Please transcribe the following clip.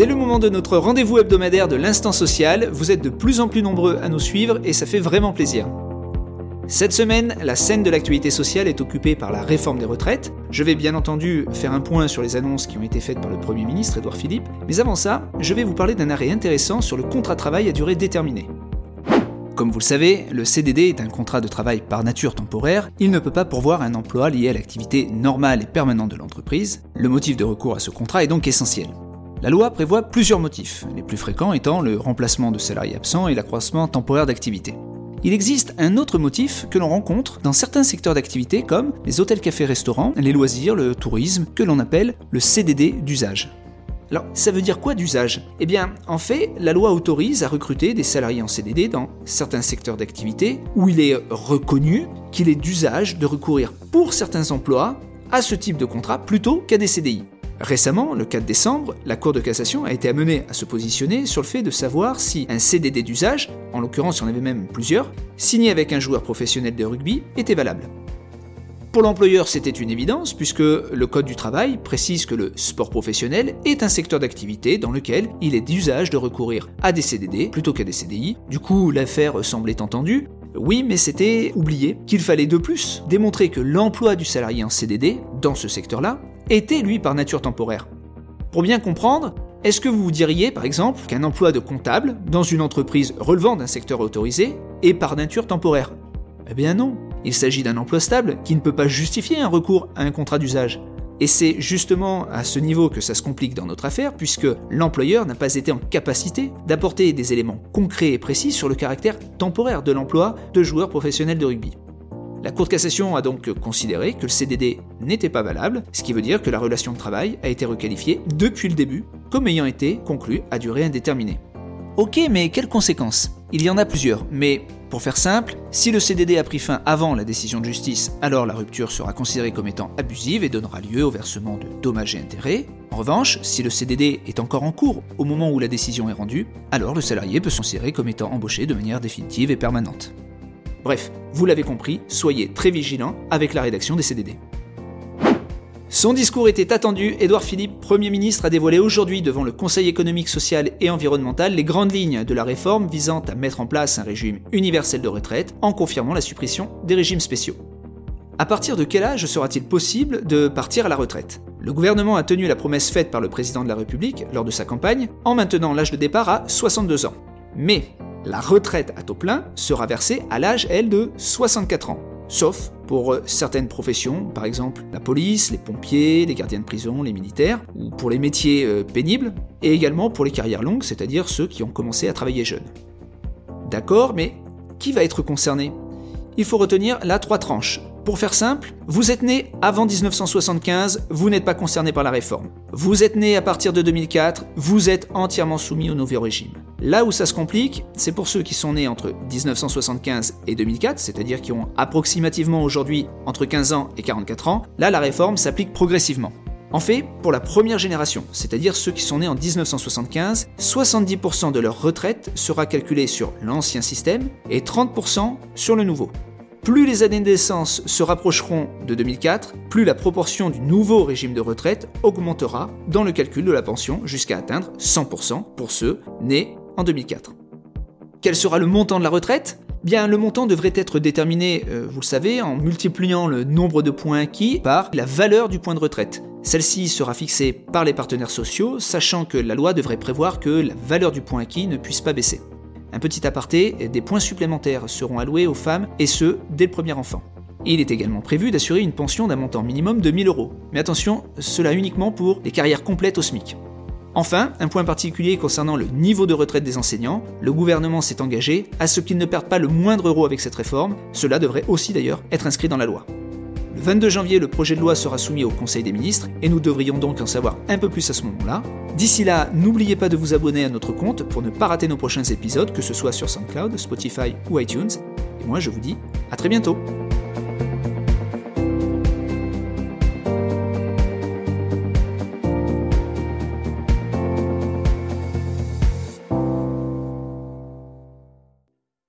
C'est le moment de notre rendez-vous hebdomadaire de l'instant social. Vous êtes de plus en plus nombreux à nous suivre et ça fait vraiment plaisir. Cette semaine, la scène de l'actualité sociale est occupée par la réforme des retraites. Je vais bien entendu faire un point sur les annonces qui ont été faites par le Premier ministre Édouard Philippe, mais avant ça, je vais vous parler d'un arrêt intéressant sur le contrat de travail à durée déterminée. Comme vous le savez, le CDD est un contrat de travail par nature temporaire, il ne peut pas pourvoir un emploi lié à l'activité normale et permanente de l'entreprise. Le motif de recours à ce contrat est donc essentiel. La loi prévoit plusieurs motifs, les plus fréquents étant le remplacement de salariés absents et l'accroissement temporaire d'activité. Il existe un autre motif que l'on rencontre dans certains secteurs d'activité comme les hôtels, cafés, restaurants, les loisirs, le tourisme, que l'on appelle le CDD d'usage. Alors, ça veut dire quoi d'usage? Eh bien, en fait, la loi autorise à recruter des salariés en CDD dans certains secteurs d'activité où il est reconnu qu'il est d'usage de recourir pour certains emplois à ce type de contrat plutôt qu'à des CDI. Récemment, le 4 décembre, la Cour de cassation a été amenée à se positionner sur le fait de savoir si un CDD d'usage, en l'occurrence il y en avait même plusieurs, signé avec un joueur professionnel de rugby, était valable. Pour l'employeur, c'était une évidence, puisque le Code du travail précise que le sport professionnel est un secteur d'activité dans lequel il est d'usage de recourir à des CDD plutôt qu'à des CDI. Du coup, l'affaire semblait entendue. Oui, mais c'était oublié qu'il fallait de plus démontrer que l'emploi du salarié en CDD, dans ce secteur-là, était lui par nature temporaire. Pour bien comprendre, est-ce que vous diriez, par exemple, qu'un emploi de comptable dans une entreprise relevant d'un secteur autorisé est par nature temporaire? Eh bien non. Il s'agit d'un emploi stable qui ne peut pas justifier un recours à un contrat d'usage. Et c'est justement à ce niveau que ça se complique dans notre affaire, puisque l'employeur n'a pas été en capacité d'apporter des éléments concrets et précis sur le caractère temporaire de l'emploi de joueurs professionnels de rugby. La Cour de cassation a donc considéré que le CDD n'était pas valable, ce qui veut dire que la relation de travail a été requalifiée depuis le début comme ayant été conclue à durée indéterminée. Ok, mais quelles conséquences? Il y en a plusieurs, mais pour faire simple, si le CDD a pris fin avant la décision de justice, alors la rupture sera considérée comme étant abusive et donnera lieu au versement de dommages et intérêts. En revanche, si le CDD est encore en cours au moment où la décision est rendue, alors le salarié peut se considérer comme étant embauché de manière définitive et permanente. Bref, vous l'avez compris, soyez très vigilants avec la rédaction des CDD. Son discours était attendu, Édouard Philippe, Premier ministre, a dévoilé aujourd'hui devant le Conseil économique, social et environnemental les grandes lignes de la réforme visant à mettre en place un régime universel de retraite en confirmant la suppression des régimes spéciaux. À partir de quel âge sera-t-il possible de partir à la retraite? Le gouvernement a tenu la promesse faite par le président de la République lors de sa campagne en maintenant l'âge de départ à 62 ans. Mais la retraite à taux plein sera versée à l'âge, elle, de 64 ans sauf pour euh, certaines professions, par exemple la police, les pompiers, les gardiens de prison, les militaires, ou pour les métiers euh, pénibles, et également pour les carrières longues, c'est-à-dire ceux qui ont commencé à travailler jeunes. D'accord, mais qui va être concerné? Il faut retenir là trois tranches. Pour faire simple, vous êtes né avant 1975, vous n'êtes pas concerné par la réforme. Vous êtes né à partir de 2004, vous êtes entièrement soumis au nouveau régime. Là où ça se complique, c'est pour ceux qui sont nés entre 1975 et 2004, c'est-à-dire qui ont approximativement aujourd'hui entre 15 ans et 44 ans, là la réforme s'applique progressivement. En fait, pour la première génération, c'est-à-dire ceux qui sont nés en 1975, 70% de leur retraite sera calculée sur l'ancien système et 30% sur le nouveau. Plus les années de naissance se rapprocheront de 2004, plus la proportion du nouveau régime de retraite augmentera dans le calcul de la pension jusqu'à atteindre 100% pour ceux nés en 2004. Quel sera le montant de la retraite? Bien, le montant devrait être déterminé, euh, vous le savez, en multipliant le nombre de points acquis par la valeur du point de retraite. Celle-ci sera fixée par les partenaires sociaux, sachant que la loi devrait prévoir que la valeur du point acquis ne puisse pas baisser. Un petit aparté, des points supplémentaires seront alloués aux femmes, et ce, dès le premier enfant. Il est également prévu d'assurer une pension d'un montant minimum de 1000 euros. Mais attention, cela uniquement pour les carrières complètes au SMIC. Enfin, un point particulier concernant le niveau de retraite des enseignants, le gouvernement s'est engagé à ce qu'ils ne perdent pas le moindre euro avec cette réforme, cela devrait aussi d'ailleurs être inscrit dans la loi. Le 22 janvier, le projet de loi sera soumis au Conseil des ministres et nous devrions donc en savoir un peu plus à ce moment-là. D'ici là, n'oubliez pas de vous abonner à notre compte pour ne pas rater nos prochains épisodes, que ce soit sur SoundCloud, Spotify ou iTunes. Et moi, je vous dis à très bientôt